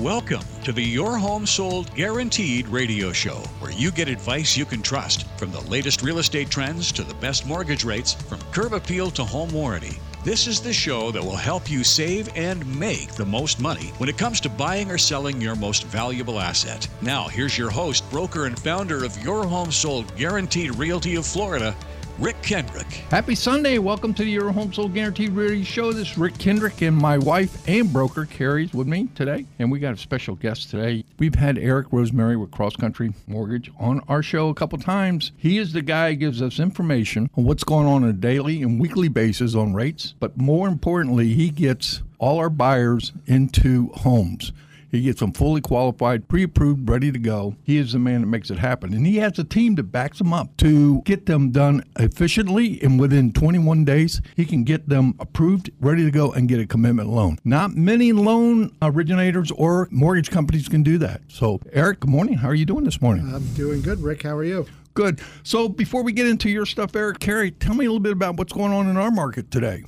Welcome to the Your Home Sold Guaranteed radio show, where you get advice you can trust from the latest real estate trends to the best mortgage rates, from curb appeal to home warranty. This is the show that will help you save and make the most money when it comes to buying or selling your most valuable asset. Now, here's your host, broker, and founder of Your Home Sold Guaranteed Realty of Florida, Rick Kendrick. Happy Sunday. Welcome to the Your Home Sold Guaranteed Realty Show. This is Rick Kendrick and my wife and broker Carrie's with me today. And we got a special guest today. We've had Eric Rosemary with Cross Country Mortgage on our show a couple times. He is the guy who gives us information on what's going on on a daily and weekly basis on rates. But more importantly, he gets all our buyers into homes. He gets them fully qualified, pre approved, ready to go. He is the man that makes it happen. And he has a team that backs him up to get them done efficiently. And within 21 days, he can get them approved, ready to go, and get a commitment loan. Not many loan originators or mortgage companies can do that. So, Eric, good morning. How are you doing this morning? I'm doing good, Rick. How are you? Good. So, before we get into your stuff, Eric, Carrie, tell me a little bit about what's going on in our market today.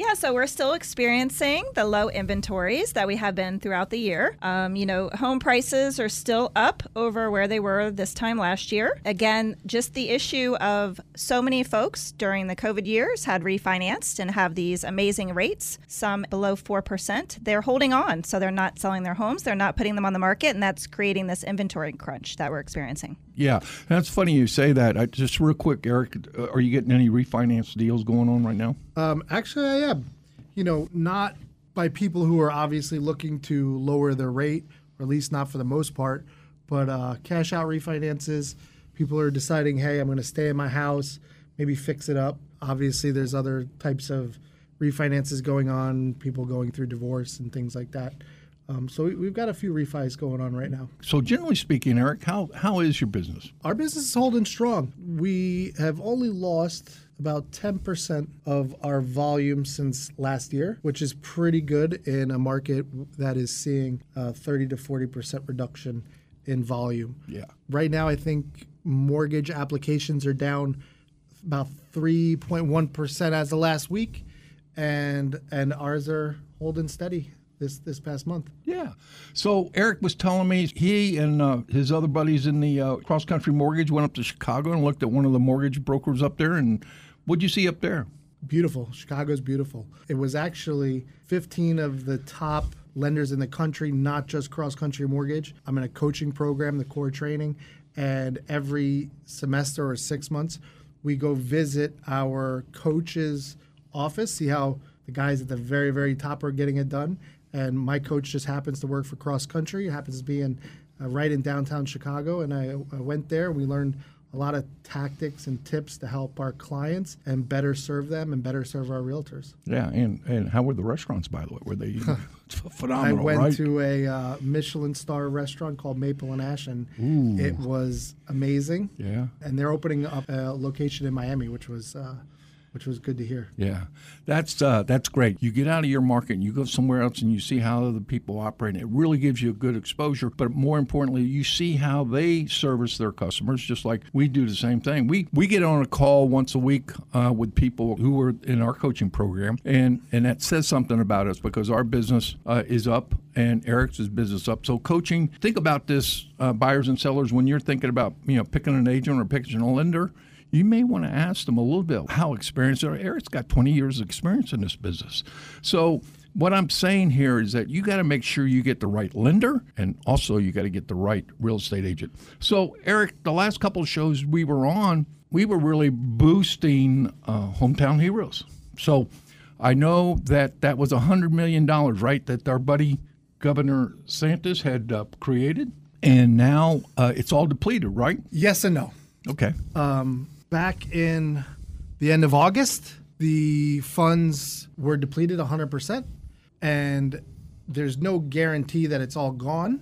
Yeah, so we're still experiencing the low inventories that we have been throughout the year. Um, you know, home prices are still up over where they were this time last year. Again, just the issue of so many folks during the COVID years had refinanced and have these amazing rates, some below 4%. They're holding on, so they're not selling their homes, they're not putting them on the market, and that's creating this inventory crunch that we're experiencing. Yeah, that's funny you say that. I, just real quick, Eric, uh, are you getting any refinance deals going on right now? Um, actually, I am. You know, not by people who are obviously looking to lower their rate, or at least not for the most part, but uh, cash out refinances. People are deciding, hey, I'm going to stay in my house, maybe fix it up. Obviously, there's other types of refinances going on, people going through divorce and things like that. Um, so we, have got a few refis going on right now. So generally speaking, Eric, how how is your business? Our business is holding strong. We have only lost about 10% of our volume since last year, which is pretty good in a market that is seeing a 30 to 40% reduction in volume. Yeah. Right now, I think mortgage applications are down about 3.1% as of last week, and and ours are holding steady this this past month. Yeah. So Eric was telling me he and uh, his other buddies in the uh, cross country mortgage went up to Chicago and looked at one of the mortgage brokers up there. And what'd you see up there? Beautiful. Chicago's beautiful. It was actually 15 of the top lenders in the country, not just cross country mortgage. I'm in a coaching program, the core training, and every semester or six months, we go visit our coach's office, see how the guys at the very, very top are getting it done, and my coach just happens to work for cross country. It happens to be in uh, right in downtown Chicago, and I, I went there. and We learned a lot of tactics and tips to help our clients and better serve them and better serve our realtors. Yeah, and, and how were the restaurants, by the way? Were they phenomenal? I went right? to a uh, Michelin star restaurant called Maple and Ash, and Ooh. it was amazing. Yeah, and they're opening up a location in Miami, which was. Uh, which was good to hear. Yeah, that's uh, that's great. You get out of your market and you go somewhere else and you see how other people operate. It really gives you a good exposure. But more importantly, you see how they service their customers, just like we do the same thing. We we get on a call once a week uh, with people who are in our coaching program, and and that says something about us because our business uh, is up and Eric's business up. So coaching, think about this, uh, buyers and sellers, when you're thinking about you know picking an agent or picking a lender you may want to ask them a little bit how experienced they are. Eric's got 20 years of experience in this business. So what I'm saying here is that you got to make sure you get the right lender and also you got to get the right real estate agent. So, Eric, the last couple of shows we were on, we were really boosting uh, hometown heroes. So, I know that that was $100 million, right? That our buddy Governor DeSantis had uh, created. And now uh, it's all depleted, right? Yes and no. Okay. Um, back in the end of August, the funds were depleted 100%, and there's no guarantee that it's all gone.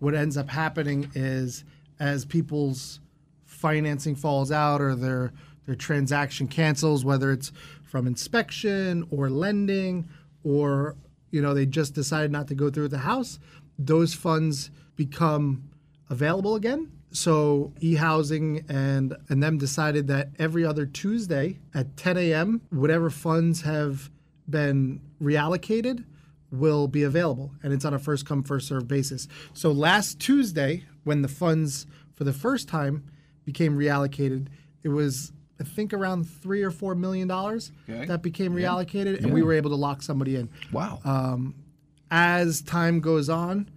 What ends up happening is as people's financing falls out or their their transaction cancels, whether it's from inspection or lending or you know they just decided not to go through with the house, those funds become available again so e-housing and and them decided that every other Tuesday at 10 a.m. whatever funds have been reallocated will be available, and it's on a first come, first serve basis. So last Tuesday, when the funds for the first time became reallocated, it was I think around three or four million dollars Okay. that became reallocated, and we were able to lock somebody in. Wow. Um, as time goes on,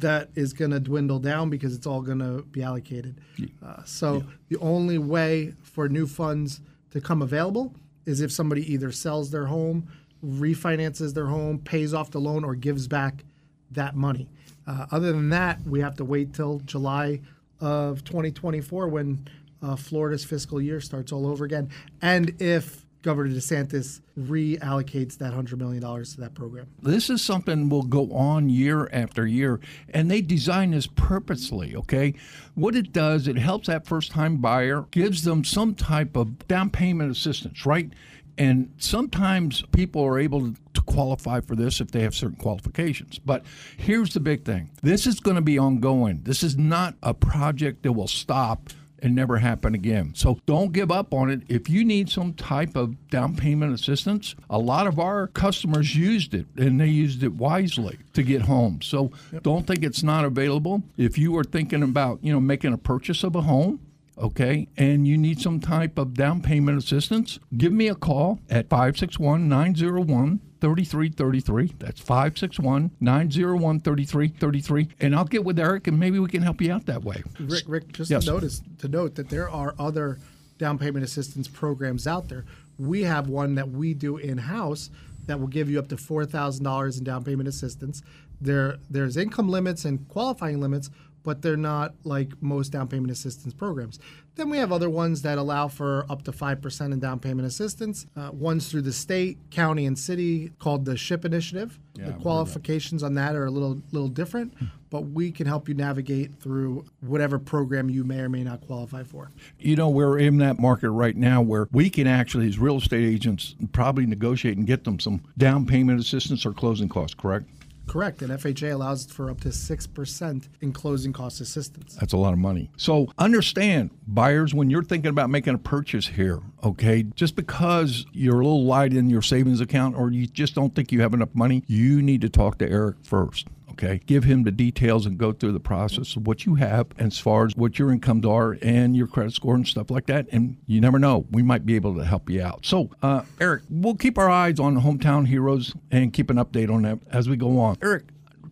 that is going to dwindle down because it's all going to be allocated. Uh, so the only way for new funds to come available is if somebody either sells their home, refinances their home, pays off the loan, or gives back that money. Uh, other than that, we have to wait till July of 2024 when uh, Florida's fiscal year starts all over again. And if Governor DeSantis reallocates that $100 million to that program. this is something will go on year after year and they design this purposely okay? What it does it helps that first time buyer gives them some type of down payment assistance right? And sometimes people are able to qualify for this if they have certain qualifications. But here's the big thing. This is going to be ongoing. This is not a project that will stop and never happen again. So don't give up on it. If you need some type of down payment assistance, a lot of our customers used it and they used it wisely to get home. So don't think it's not available. If you are thinking about, you know, making a purchase of a home, okay, and you need some type of down payment assistance, give me a call at 561 901 3333. That's 561 901 3333. And I'll get with Eric and maybe we can help you out that way. Rick, Rick, just Yes. to notice to note that there are other down payment assistance programs out there. We have one that we do in house that will give you up to four thousand dollars in down payment assistance. There, there's income limits and qualifying limits, but they're not like most down payment assistance programs. Then we have other ones that allow for up to 5% in down payment assistance. Uh, ones through the state, county, and city called the SHIP Initiative. Yeah, the qualifications on that are a little little different, but we can help you navigate through whatever program you may or may not qualify for. you know we're in that market right now where we can actually as real estate agents probably negotiate and get them some down payment assistance or closing costs correct Correct, and FHA allows for up to 6% in closing cost assistance. that's a lot of money so understand buyers when you're thinking about making a purchase here okay just because you're a little light in your savings account or you just don't think you have enough money you need to talk to eric first okay? Give him the details and go through the process of what you have as far as what your incomes are and your credit score and stuff like that and you never know. We might be able to help you out. So uh, eric we'll keep our eyes on hometown heroes and keep an update on that as we go on. Eric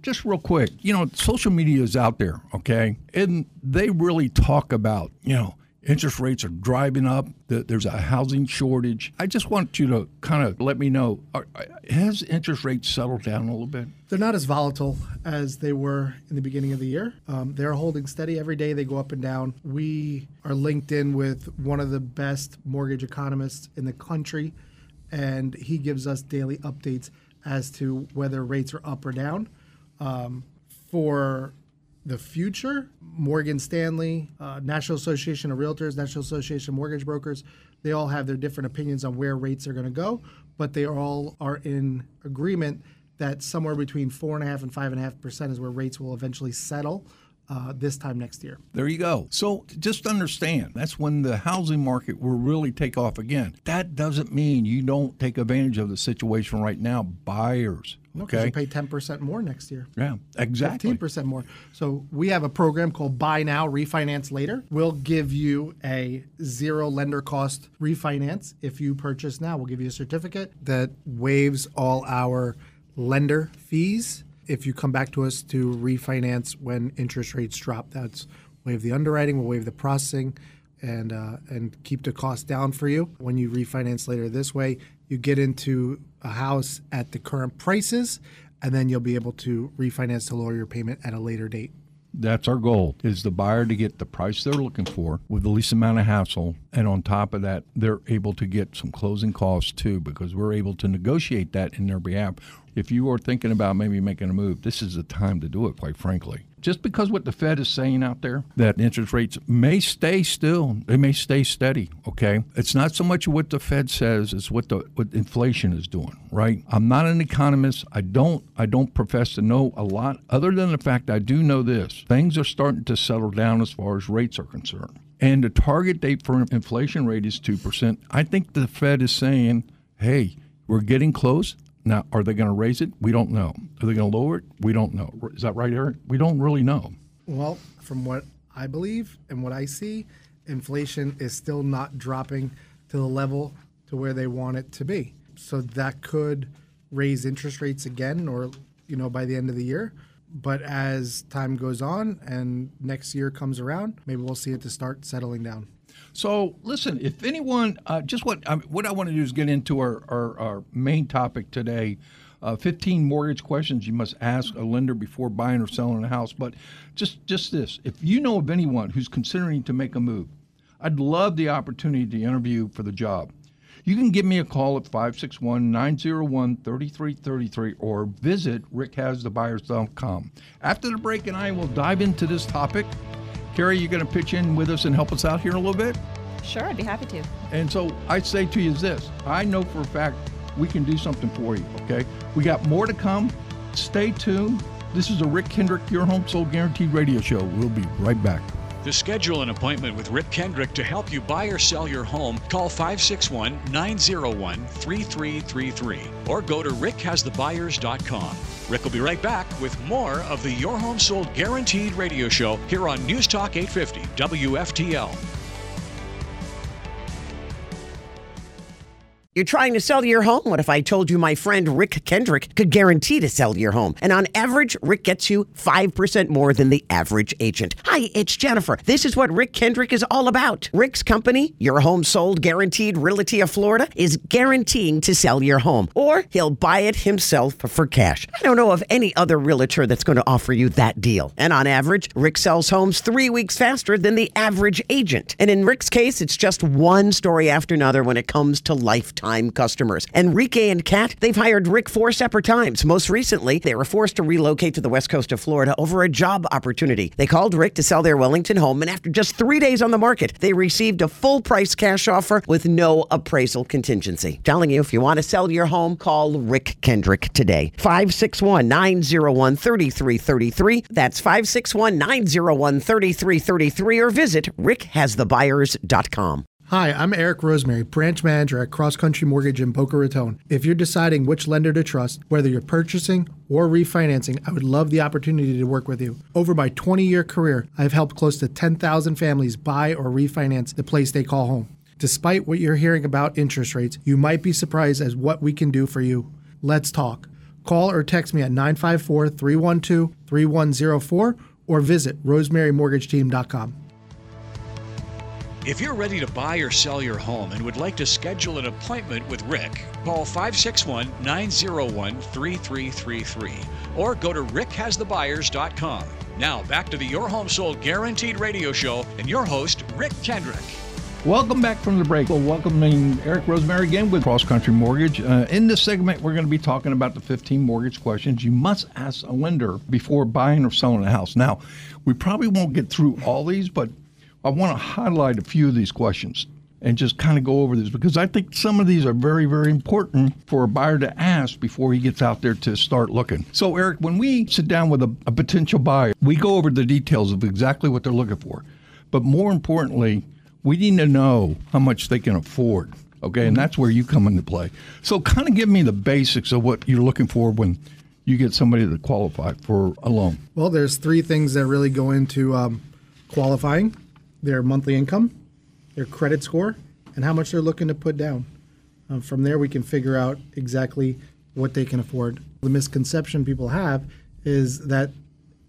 just real quick you know social media is out there okay? And they really talk about you know interest rates are driving up that there's a housing shortage i just want you to kind of let me know are, has interest rates settled down a little bit They're not as volatile as they were in the beginning of the year. Um, they're holding steady every day. They go up and down. We are linked in with one of the best mortgage economists in the country, and he gives us daily updates as to whether rates are up or down. Um, for the future, Morgan Stanley, uh, National Association of Realtors, National Association of Mortgage Brokers, they all have their different opinions on where rates are going to go, but they all are in agreement that somewhere between four and a half and five and a half percent is where rates will eventually settle uh, this time next year. There you go. So just understand that's when the housing market will really take off again. That doesn't mean you don't take advantage of the situation right now. Buyers, okay? you pay ten percent more next year. yeah, exactly. Fifteen percent more. So we have a program called Buy Now, Refinance Later. We'll give you a zero lender cost refinance if you purchase now. We'll give you a certificate that waives all our lender fees if you come back to us to refinance when interest rates drop. That's waive the underwriting, we'll waive the processing, and uh, and keep the cost down for you when you refinance later. This way, you get into a house at the current prices, and then you'll be able to refinance to lower your payment at a later date. That's our goal is the buyer to get the price they're looking for with the least amount of hassle and on top of that they're able to get some closing costs too because we're able to negotiate that in their behalf. If you are thinking about maybe making a move, this is the time to do it quite frankly. Just because what the Fed is saying out there that interest rates may stay still, they may stay steady, okay? It's not so much what the Fed says, it's what the what inflation is doing, right? I'm not an economist. I don't I don't profess to know a lot other than the fact I do know this. Things are starting to settle down as far as rates are concerned. And the target date for inflation rate is 2%. I think the Fed is saying, "Hey, we're getting close. Now, are they going to raise it? We don't know. Are they going to lower it? We don't know. Is that right, Eric? We don't really know. Well, from what I believe and what I see, inflation is still not dropping to the level to where they want it to be. So that could raise interest rates again or you know by the end of the year. But as time goes on and next year comes around, maybe we'll see it to start settling down. So, listen, if anyone, uh, just what I what I want to do is get into our, our, our main topic today. Uh, 15 mortgage questions you must ask a lender before buying or selling a house. But just just this, if you know of anyone who's considering to make a move, I'd love the opportunity to interview for the job. You can give me a call at 561 901 3333 or visit rickhasthebuyers.com. After the break, and I will dive into this topic. Carrie, you going to pitch in with us and help us out here a little bit? Sure, I'd be happy to. And so I say to you this I know for a fact we can do something for you, okay? We got more to come. Stay tuned. This is a Rick Kendrick, Your Home Sold Guaranteed radio show. We'll be right back. To schedule an appointment with Rick Kendrick to help you buy or sell your home, call 561 901 3333 or go to rickhasthebuyers.com. Rick will be right back with more of the Your Home Sold Guaranteed radio show here on News Talk 850 WFTL. You're trying to sell your home? What if I told you my friend Rick Kendrick could guarantee to sell your home? And on average, Rick gets you 5% more than the average agent. Hi, it's Jennifer. This is what Rick Kendrick is all about. Rick's company, Your Home Sold Guaranteed Realty of Florida, is guaranteeing to sell your home, or he'll buy it himself for cash. I don't know of any other realtor that's going to offer you that deal. And on average, Rick sells homes three weeks faster than the average agent. And in Rick's case, it's just one story after another when it comes to lifetime customers. Enrique and Kat, they've hired Rick four separate times. Most recently, they were forced to relocate to the west coast of Florida over a job opportunity. They called Rick to sell their Wellington home, and after just three days on the market, they received a full price cash offer with no appraisal contingency. Telling you, if you want to sell your home, call Rick Kendrick today. 561 901 3333. That's 561 901 3333, or visit rickhasthebuyers.com. Hi, I'm Eric Rosemary, branch manager at Cross Country Mortgage in Boca Raton. If you're deciding which lender to trust, whether you're purchasing or refinancing, I would love the opportunity to work with you. Over my 20 year career, I've helped close to 10,000 families buy or refinance the place they call home. Despite what you're hearing about interest rates, you might be surprised as what we can do for you. Let's talk. Call or text me at 954 312 3104 or visit rosemarymortgageteam.com. If you're ready to buy or sell your home and would like to schedule an appointment with Rick, call 561 901 3333 or go to rickhasthebuyers.com. Now, back to the Your Home Sold Guaranteed radio show and your host, Rick Kendrick. Welcome back from the break. Well, welcoming Eric Rosemary again with Cross Country Mortgage. Uh, in this segment, we're going to be talking about the 15 mortgage questions you must ask a lender before buying or selling a house. Now, we probably won't get through all these, but I want to highlight a few of these questions and just kind of go over this because I think some of these are very, very important for a buyer to ask before he gets out there to start looking. So, Eric, when we sit down with a, a potential buyer, we go over the details of exactly what they're looking for. But more importantly, we need to know how much they can afford. Okay, and that's where you come into play. So, kind of give me the basics of what you're looking for when you get somebody to qualify for a loan. Well, there's three things that really go into um, qualifying their monthly income, their credit score, and how much they're looking to put down. Uh, from there, we can figure out exactly what they can afford. The misconception people have is that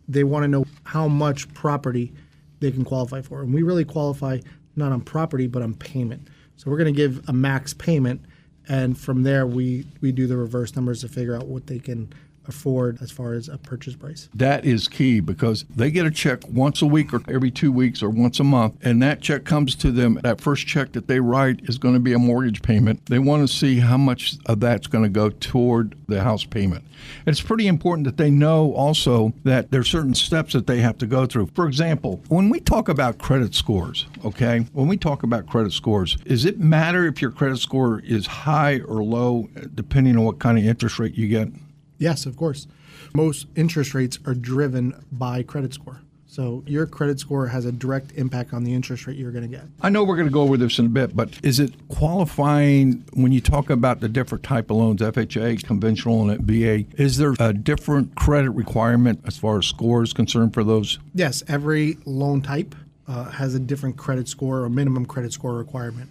they want to know how much property they can qualify for. And we really qualify not on property, but on payment. So we're going to give a max payment. And from there, we, we do the reverse numbers to figure out what they can afford as far as a purchase price. That is key because they get a check once a week or every two weeks or once a month, and that check comes to them. That first check that they write is going to be a mortgage payment. They want to see how much of that's going to go toward the house payment. It's pretty important that they know also that there's certain steps that they have to go through. For example, when we talk about credit scores, okay, when we talk about credit scores, does it matter if your credit score is high or low depending on what kind of interest rate you get? Yes, of course. Most interest rates are driven by credit score. So your credit score has a direct impact on the interest rate you're going to get. I know we're going to go over this in a bit, but is it qualifying when you talk about the different type of loans, FHA, conventional, and VA? Is there a different credit requirement as far as score is concerned for those? Yes, every loan type uh, has a different credit score or minimum credit score requirement.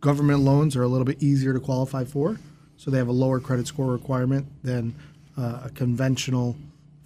Government loans are a little bit easier to qualify for, so they have a lower credit score requirement than uh, a conventional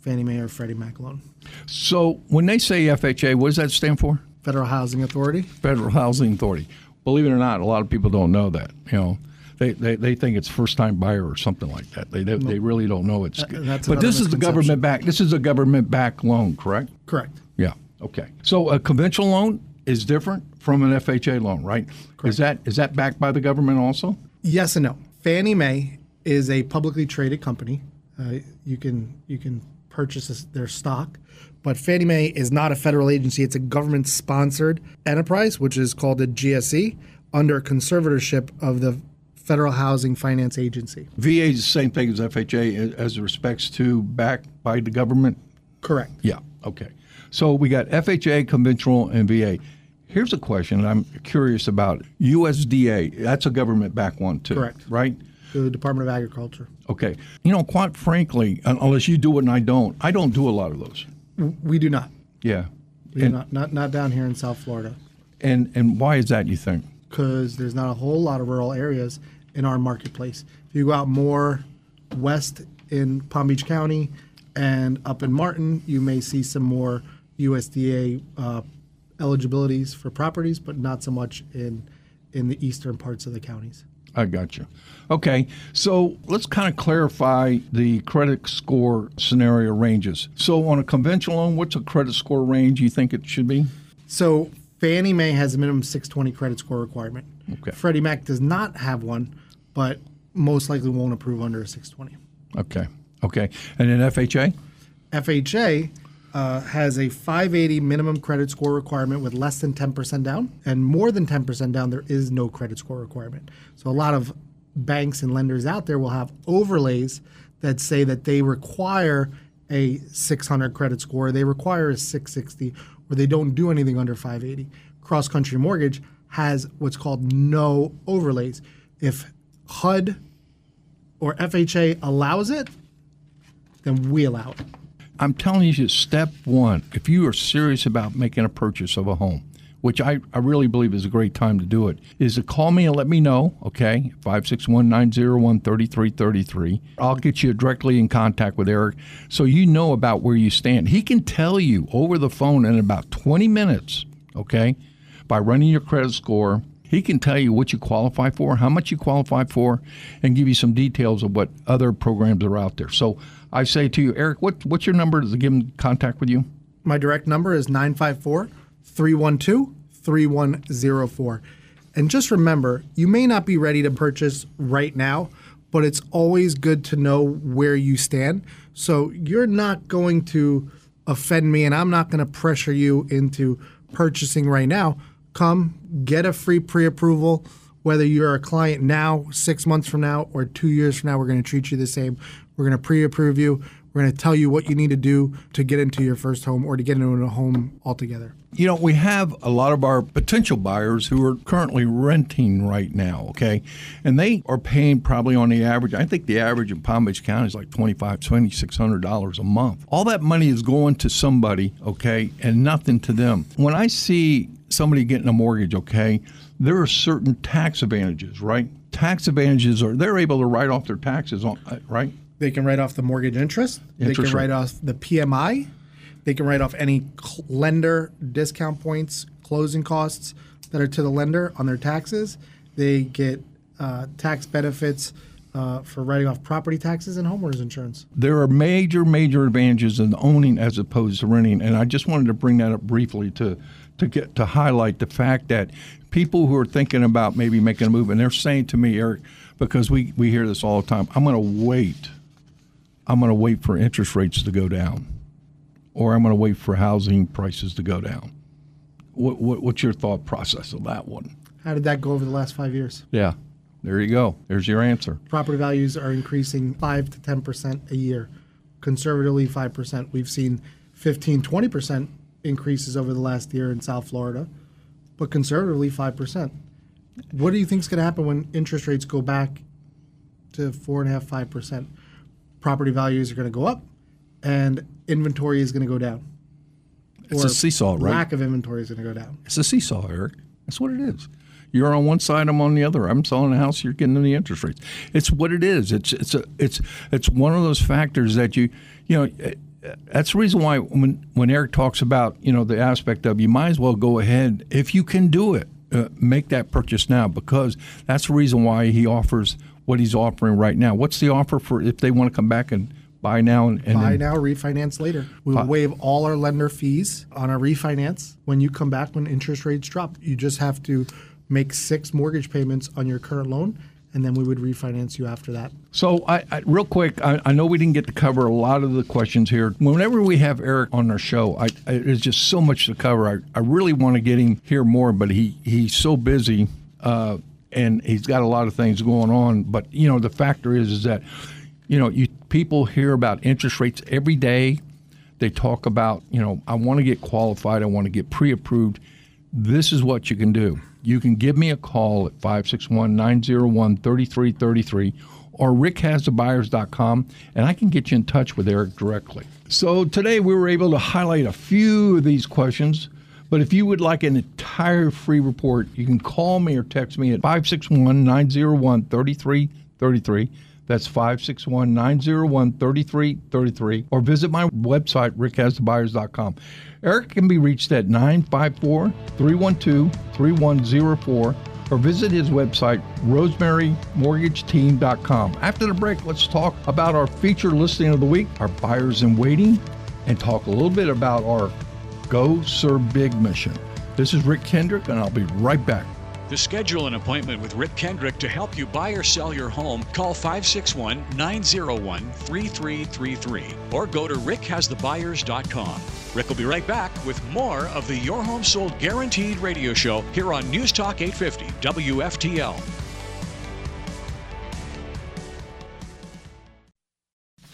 Fannie Mae or Freddie Mac loan. So when they say FHA, what does that stand for? Federal Housing Authority. Federal Housing Authority. Believe it or not, a lot of people don't know that. You know, they, they, they think it's first time buyer or something like that. They they, they really don't know it's. That- but this is the government back. This is a government backed loan, correct? Correct. Yeah. Okay. So a conventional loan is different from an FHA loan, right? Correct. Is that is that backed by the government also? Yes and no. Fannie Mae is a publicly traded company. Uh, you can you can purchase their stock, but Fannie Mae is not a federal agency. It's a government sponsored enterprise, which is called a GSE, under conservatorship of the Federal Housing Finance Agency. VA is the same thing as FHA as respects to backed by the government. Correct. Yeah. Okay. So we got FHA, conventional, and VA. Here's a question I'm curious about. USDA, that's a government backed one too. Correct. Right? The Department of Agriculture. Okay. You know, quite frankly, unless you do it and I don't, I don't do a lot of those. We do not. Yeah. We do And, not, not not down here in South Florida. and and why is that? You think? because there's not a whole lot of rural areas in our marketplace. If you go out more west in Palm Beach County and up in Martin, you may see some more USDA uh, eligibilities for properties, but not so much in in the eastern parts of the counties. I got you. Okay, so let's kind of clarify the credit score scenario ranges. So on a conventional loan, what's a credit score range you think it should be? So Fannie Mae has a minimum 620 credit score requirement. Okay. Freddie Mac does not have one, but most likely won't approve under a 620. Okay, okay, and then FHA. FHA uh, has a 580 minimum credit score requirement with less than 10% down, and more than 10% down, there is no credit score requirement. So a lot of banks and lenders out there will have overlays that say that they require a 600 credit score, they require a 660, or they don't do anything under 580. Cross Country Mortgage has what's called no overlays. If HUD or FHA allows it, then we allow it. I'm telling you, step one, if you are serious about making a purchase of a home, which I, I really believe is a great time to do it, is to call me and let me know, okay? 561 901 3333. I'll get you directly in contact with Eric so you know about where you stand. He can tell you over the phone in about 20 minutes, okay, by running your credit score. He can tell you what you qualify for, how much you qualify for, and give you some details of what other programs are out there. So I say to you, Eric, what, what's your number to give him contact with you? My direct number is 954 312 3104. And just remember, you may not be ready to purchase right now, but it's always good to know where you stand. So you're not going to offend me, and I'm not going to pressure you into purchasing right now. Come get a free pre approval. Whether you're a client now, six months from now, or two years from now, we're going to treat you the same. We're going to pre approve you. We're going to tell you what you need to do to get into your first home or to get into a home altogether. You know, we have a lot of our potential buyers who are currently renting right now, okay? And they are paying probably on the average, I think the average in Palm Beach County is like $2,500, $2,600 a month. All that money is going to somebody, okay, and nothing to them. When I see somebody getting a mortgage, okay, there are certain tax advantages, right? Tax advantages are they're able to write off their taxes on, uh, right? They can write off the mortgage interest. they can write off the PMI. They can write off any lender discount points, closing costs that are to the lender on their taxes. They get uh, tax benefits uh, for writing off property taxes and homeowners insurance. there are major, major advantages in owning as opposed to renting, and I just wanted to bring that up briefly to to get to highlight the fact that people who are thinking about maybe making a move, and they're saying to me, Eric, because we we hear this all the time, I'm going to wait. I'm going to wait for interest rates to go down, or I'm going to wait for housing prices to go down. What, what what's your thought process of that one? How did that go over the last five years? Yeah, there you go. There's your answer. Property values are increasing 5 to 10% a year. Conservatively, 5%. We've seen 15, 20% increases over the last year in South Florida, but conservatively 5%. What do you think is going to happen when interest rates go back to 4.5%, 5%? Property values are going to go up and inventory is going to go down. It's a seesaw, right? Lack of inventory is going to go down. It's a seesaw, Eric. That's what it is. You're on one side, I'm on the other. I'm selling a house, you're getting the interest rates. It's what it is. It's it's a it's it's one of those factors that you you know. That's the reason why when when Eric talks about you know the aspect of you might as well go ahead if you can do it, uh, make that purchase now because that's the reason why he offers what he's offering right now. What's the offer for if they want to come back and buy now and, and Buy then- now, refinance later. We will waive all our lender fees on a refinance when you come back when interest rates drop. You just have to make six mortgage payments on your current loan, and then we would refinance you after that. So, I, I real quick, I, I know we didn't get to cover a lot of the questions here. Whenever we have Eric on our show, I, I, there's just so much to cover. I, I really want to get him here more, but he he's so busy, uh, and he's got a lot of things going on. But you know, the factor is is that you know you people hear about interest rates every day. They talk about you know I want to get qualified. I want to get pre-approved. This is what you can do. You can give me a call at 561 901 3333 or rickhasthebuyers.com and I can get you in touch with Eric directly. So today we were able to highlight a few of these questions. But if you would like an entire free report, you can call me or text me at 561 901 3333. That's 561 901 3333. Or visit my website, rickhasthebuyers.com. Eric can be reached at 954 312 3104 or visit his website, rosemarymortgageteam.com. After the break, let's talk about our feature listing of the week, our buyers in waiting, and talk a little bit about our Go Serve Big mission. This is Rick Kendrick, and I'll be right back. To schedule an appointment with Rick Kendrick to help you buy or sell your home, call 561 901 3333 or go to rickhasthebuyers.com. Rick will be right back with more of the Your Home Sold Guaranteed radio show here on News Talk 850 WFTL.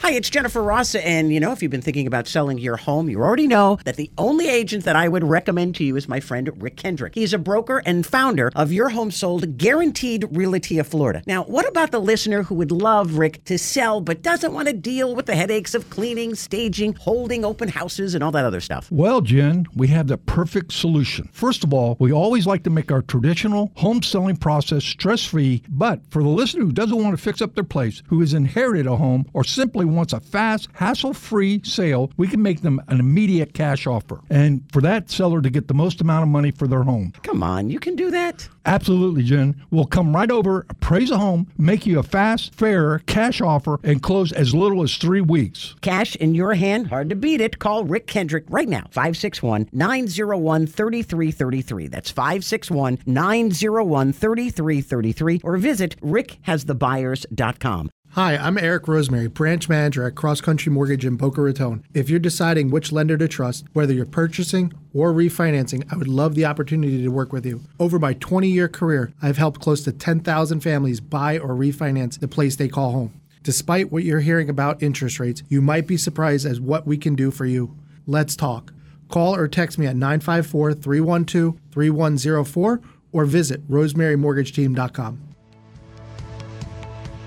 Hi, it's Jennifer Rossa, and you know, if you've been thinking about selling your home, you already know that the only agent that I would recommend to you is my friend Rick Kendrick. He's a broker and founder of Your Home Sold Guaranteed Realty of Florida. Now, what about the listener who would love Rick to sell but doesn't want to deal with the headaches of cleaning, staging, holding open houses, and all that other stuff? Well, Jen, we have the perfect solution. First of all, we always like to make our traditional home selling process stress free, but for the listener who doesn't want to fix up their place, who has inherited a home, or simply wants a fast, hassle free sale, we can make them an immediate cash offer. And for that seller to get the most amount of money for their home. Come on, you can do that. Absolutely, Jen. We'll come right over, appraise a home, make you a fast, fair cash offer, and close as little as three weeks. Cash in your hand, hard to beat it. Call Rick Kendrick right now, 561 901 3333. That's 561 901 3333. Or visit rickhasthebuyers.com. Hi, I'm Eric Rosemary, branch manager at Cross Country Mortgage in Boca Raton. If you're deciding which lender to trust, whether you're purchasing or refinancing, I would love the opportunity to work with you. Over my 20 year career, I've helped close to 10,000 families buy or refinance the place they call home. Despite what you're hearing about interest rates, you might be surprised as what we can do for you. Let's talk. Call or text me at 954 312 3104 or visit rosemarymortgageteam.com.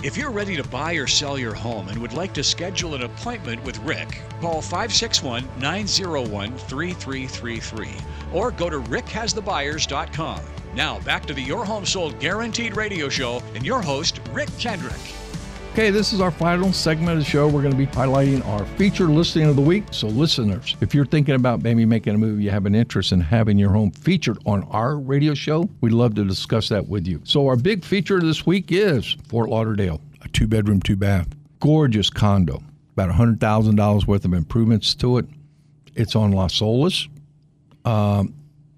If you're ready to buy or sell your home and would like to schedule an appointment with Rick, call 561 901 3333 or go to rickhasthebuyers.com. Now, back to the Your Home Sold Guaranteed radio show and your host, Rick Kendrick. Okay, this is our final segment of the show. We're going to be highlighting our feature listing of the week. So, listeners, if you're thinking about maybe making a move, you have an interest in having your home featured on our radio show, we'd love to discuss that with you. So, our big feature this week is Fort Lauderdale, a two bedroom, two bath, gorgeous condo, about $100,000 worth of improvements to it. It's on Las Olas. Um,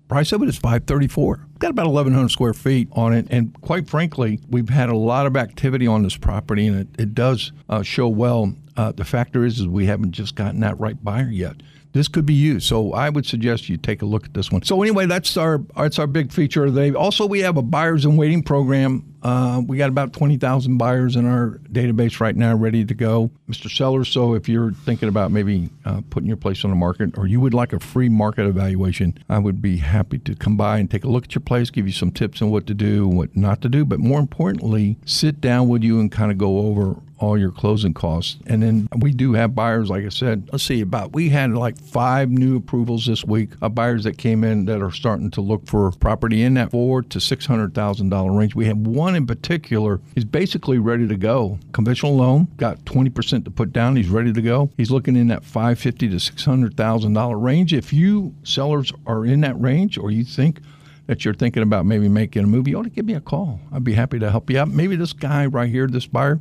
price of it is 534 got about 1100 square feet on it and quite frankly we've had a lot of activity on this property and it, it does uh, show well uh, the factor is, is we haven't just gotten that right buyer yet this could be you. so i would suggest you take a look at this one so anyway that's our that's our big feature of the also we have a buyers in waiting program Uh, we got about 20,000 buyers in our database right now ready to go. Mr. Seller, so if you're thinking about maybe uh, putting your place on the market or you would like a free market evaluation, I would be happy to come by and take a look at your place, give you some tips on what to do what not to do. But more importantly, sit down with you and kind of go over all your closing costs. And then we do have buyers, like I said, let's see, about we had like five new approvals this week of buyers that came in that are starting to look for property in that four to six hundred thousand dollar range. We have one in particular. He's basically ready to go. Conventional loan, got twenty percent to put down. He's ready to go. He's looking in that five fifty to six hundred thousand dollar range. If you sellers are in that range, or you think that you're thinking about maybe making a move, you ought to give me a call. I'd be happy to help you out. Maybe this guy right here, this buyer,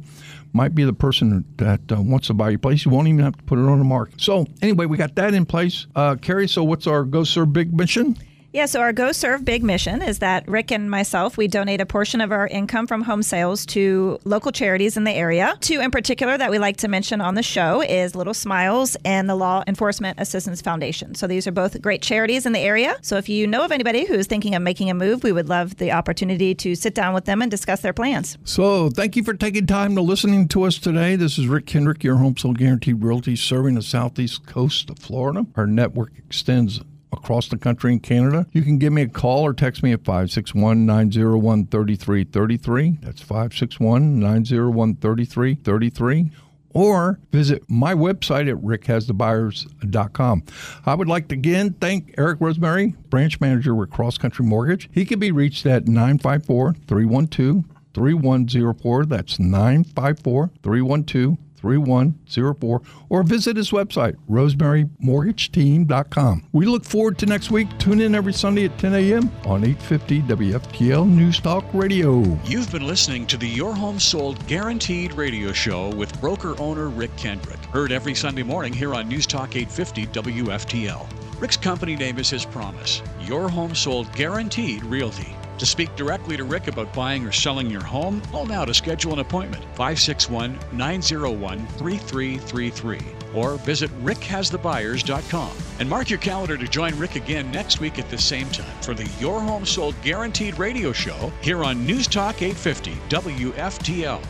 might be the person that uh, wants to buy your place. You won't even have to put it on the market. So anyway, we got that in place. Uh, Carrie, so what's our Go Serve Big mission? Yeah, so our Go Serve Big mission is that Rick and myself, we donate a portion of our income from home sales to local charities in the area. Two in particular that we like to mention on the show is Little Smiles and the Law Enforcement Assistance Foundation. So these are both great charities in the area. So if you know of anybody who's thinking of making a move, we would love the opportunity to sit down with them and discuss their plans. So thank you for taking time to listening to us today. This is Rick Kendrick, your home sale guaranteed realty serving the southeast coast of Florida. Our network extends across the country in Canada. You can give me a call or text me at 561 901 3333. That's 561 901 3333 or visit my website at rickhasthebuyers.com. I would like to again thank Eric Rosemary, branch manager with Cross Country Mortgage. He can be reached at 954 312 3104. That's 954 312 3104 or visit his website, rosemarymortgageteam.com. We look forward to next week. Tune in every Sunday at 10 a.m. on 850 WFTL News Talk Radio. You've been listening to the Your Home Sold Guaranteed radio show with broker owner Rick Kendrick. Heard every Sunday morning here on News Talk 850 WFTL. Rick's company name is his promise Your Home Sold Guaranteed Realty. To speak directly to Rick about buying or selling your home, call now to schedule an appointment 561 901 3333 or visit rickhasthebuyers.com. And mark your calendar to join Rick again next week at the same time for the Your Home Sold Guaranteed radio show here on News Talk 850 WFTL.